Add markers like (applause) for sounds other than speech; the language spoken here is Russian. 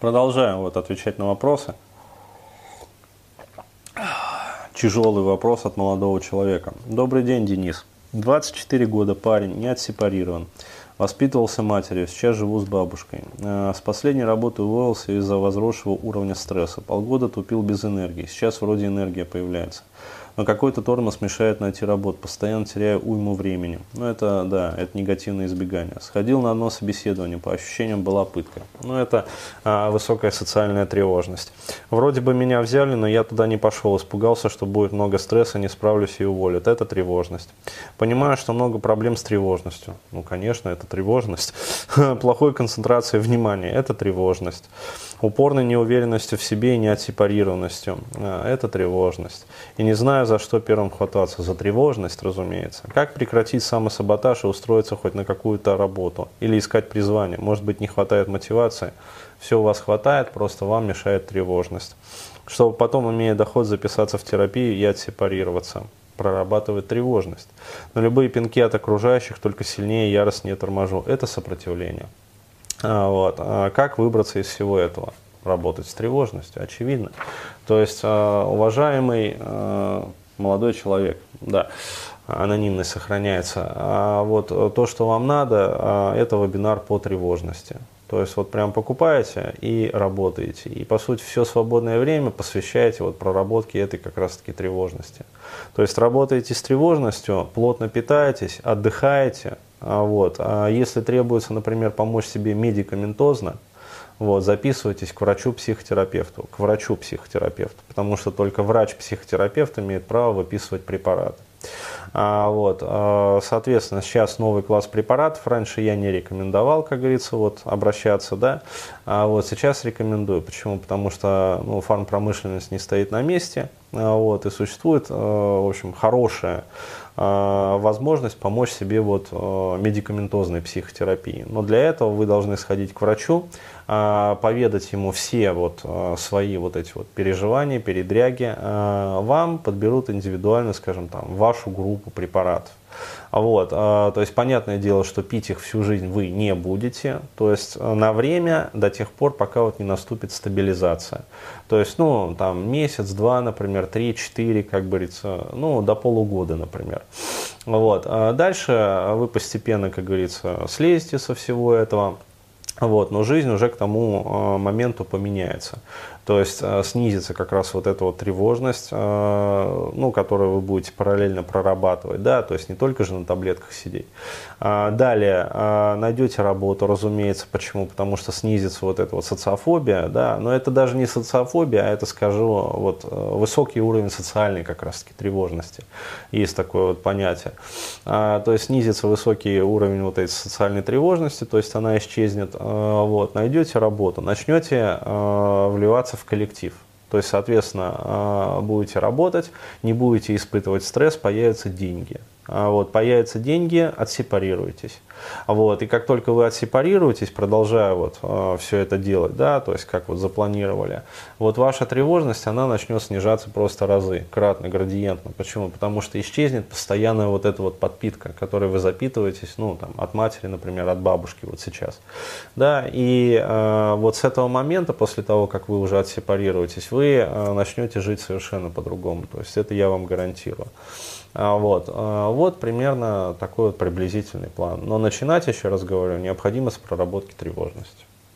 Продолжаем вот отвечать на вопросы. Тяжелый вопрос от молодого человека. Добрый день, Денис. 24 года, парень, не отсепарирован. Воспитывался матерью, сейчас живу с бабушкой. Э, с последней работы уволился из-за возросшего уровня стресса. Полгода тупил без энергии. Сейчас вроде энергия появляется но какой-то тормоз мешает найти работу, постоянно теряю уйму времени. Ну, это, да, это негативное избегание. Сходил на одно собеседование, по ощущениям была пытка. Ну, это а, высокая социальная тревожность. Вроде бы меня взяли, но я туда не пошел, испугался, что будет много стресса, не справлюсь и уволят. Это тревожность. Понимаю, что много проблем с тревожностью. Ну, конечно, это тревожность. (laughs) Плохой концентрации внимания – это тревожность. Упорной неуверенностью в себе и неотсепарированностью а, – это тревожность. И не знаю, за что первым хвататься. За тревожность, разумеется. Как прекратить самосаботаж и устроиться хоть на какую-то работу? Или искать призвание? Может быть, не хватает мотивации? Все у вас хватает, просто вам мешает тревожность. Чтобы потом, имея доход, записаться в терапию и отсепарироваться прорабатывать тревожность. Но любые пинки от окружающих только сильнее яростнее торможу. Это сопротивление. А, вот. А как выбраться из всего этого? Работать с тревожностью, очевидно. То есть, а, уважаемый а, молодой человек, да, анонимность сохраняется. А вот то, что вам надо, а, это вебинар по тревожности. То есть вот прям покупаете и работаете. И по сути все свободное время посвящаете вот проработке этой как раз таки тревожности. То есть работаете с тревожностью, плотно питаетесь, отдыхаете. Вот. А если требуется, например, помочь себе медикаментозно, вот, записывайтесь к врачу-психотерапевту, к врачу-психотерапевту, потому что только врач-психотерапевт имеет право выписывать препараты. А, вот, а, соответственно, сейчас новый класс препаратов. Раньше я не рекомендовал, как говорится, вот, обращаться, да. А вот сейчас рекомендую. Почему? Потому что ну, фармпромышленность не стоит на месте. А, вот, и существует, а, в общем, хорошая а, возможность помочь себе вот медикаментозной психотерапии. Но для этого вы должны сходить к врачу, поведать ему все вот свои вот эти вот переживания, передряги. Вам подберут индивидуально, скажем там, вашу группу препаратов. Вот, то есть понятное дело, что пить их всю жизнь вы не будете, то есть на время до тех пор, пока вот не наступит стабилизация. То есть, ну, там месяц-два, например, три-четыре, как говорится, ну, до полугода, например. Вот. А дальше вы постепенно, как говорится, слезете со всего этого. Вот, но жизнь уже к тому э, моменту поменяется. То есть э, снизится как раз вот эта вот тревожность, э, ну, которую вы будете параллельно прорабатывать, да, то есть не только же на таблетках сидеть. А, далее найдете работу, разумеется, почему? Потому что снизится вот эта вот социофобия, да, но это даже не социофобия, а это, скажу, вот высокий уровень социальной как раз-таки тревожности. Есть такое вот понятие. А, то есть снизится высокий уровень вот этой социальной тревожности, то есть она исчезнет, вот, найдете работу, начнете вливаться в коллектив. То есть, соответственно, а, будете работать, не будете испытывать стресс, появятся деньги. А вот, появятся деньги, отсепарируйтесь. Вот, и как только вы отсепарируетесь, продолжая вот э, все это делать, да, то есть как вот запланировали, вот ваша тревожность, она начнет снижаться просто разы, кратно, градиентно. Почему? Потому что исчезнет постоянная вот эта вот подпитка, которой вы запитываетесь, ну, там, от матери, например, от бабушки вот сейчас. Да, и э, вот с этого момента, после того, как вы уже отсепарируетесь, вы э, начнете жить совершенно по-другому. То есть это я вам гарантирую. А, вот, а, вот примерно такой вот приблизительный план. Но начинать, еще раз говорю, необходимо с проработки тревожности.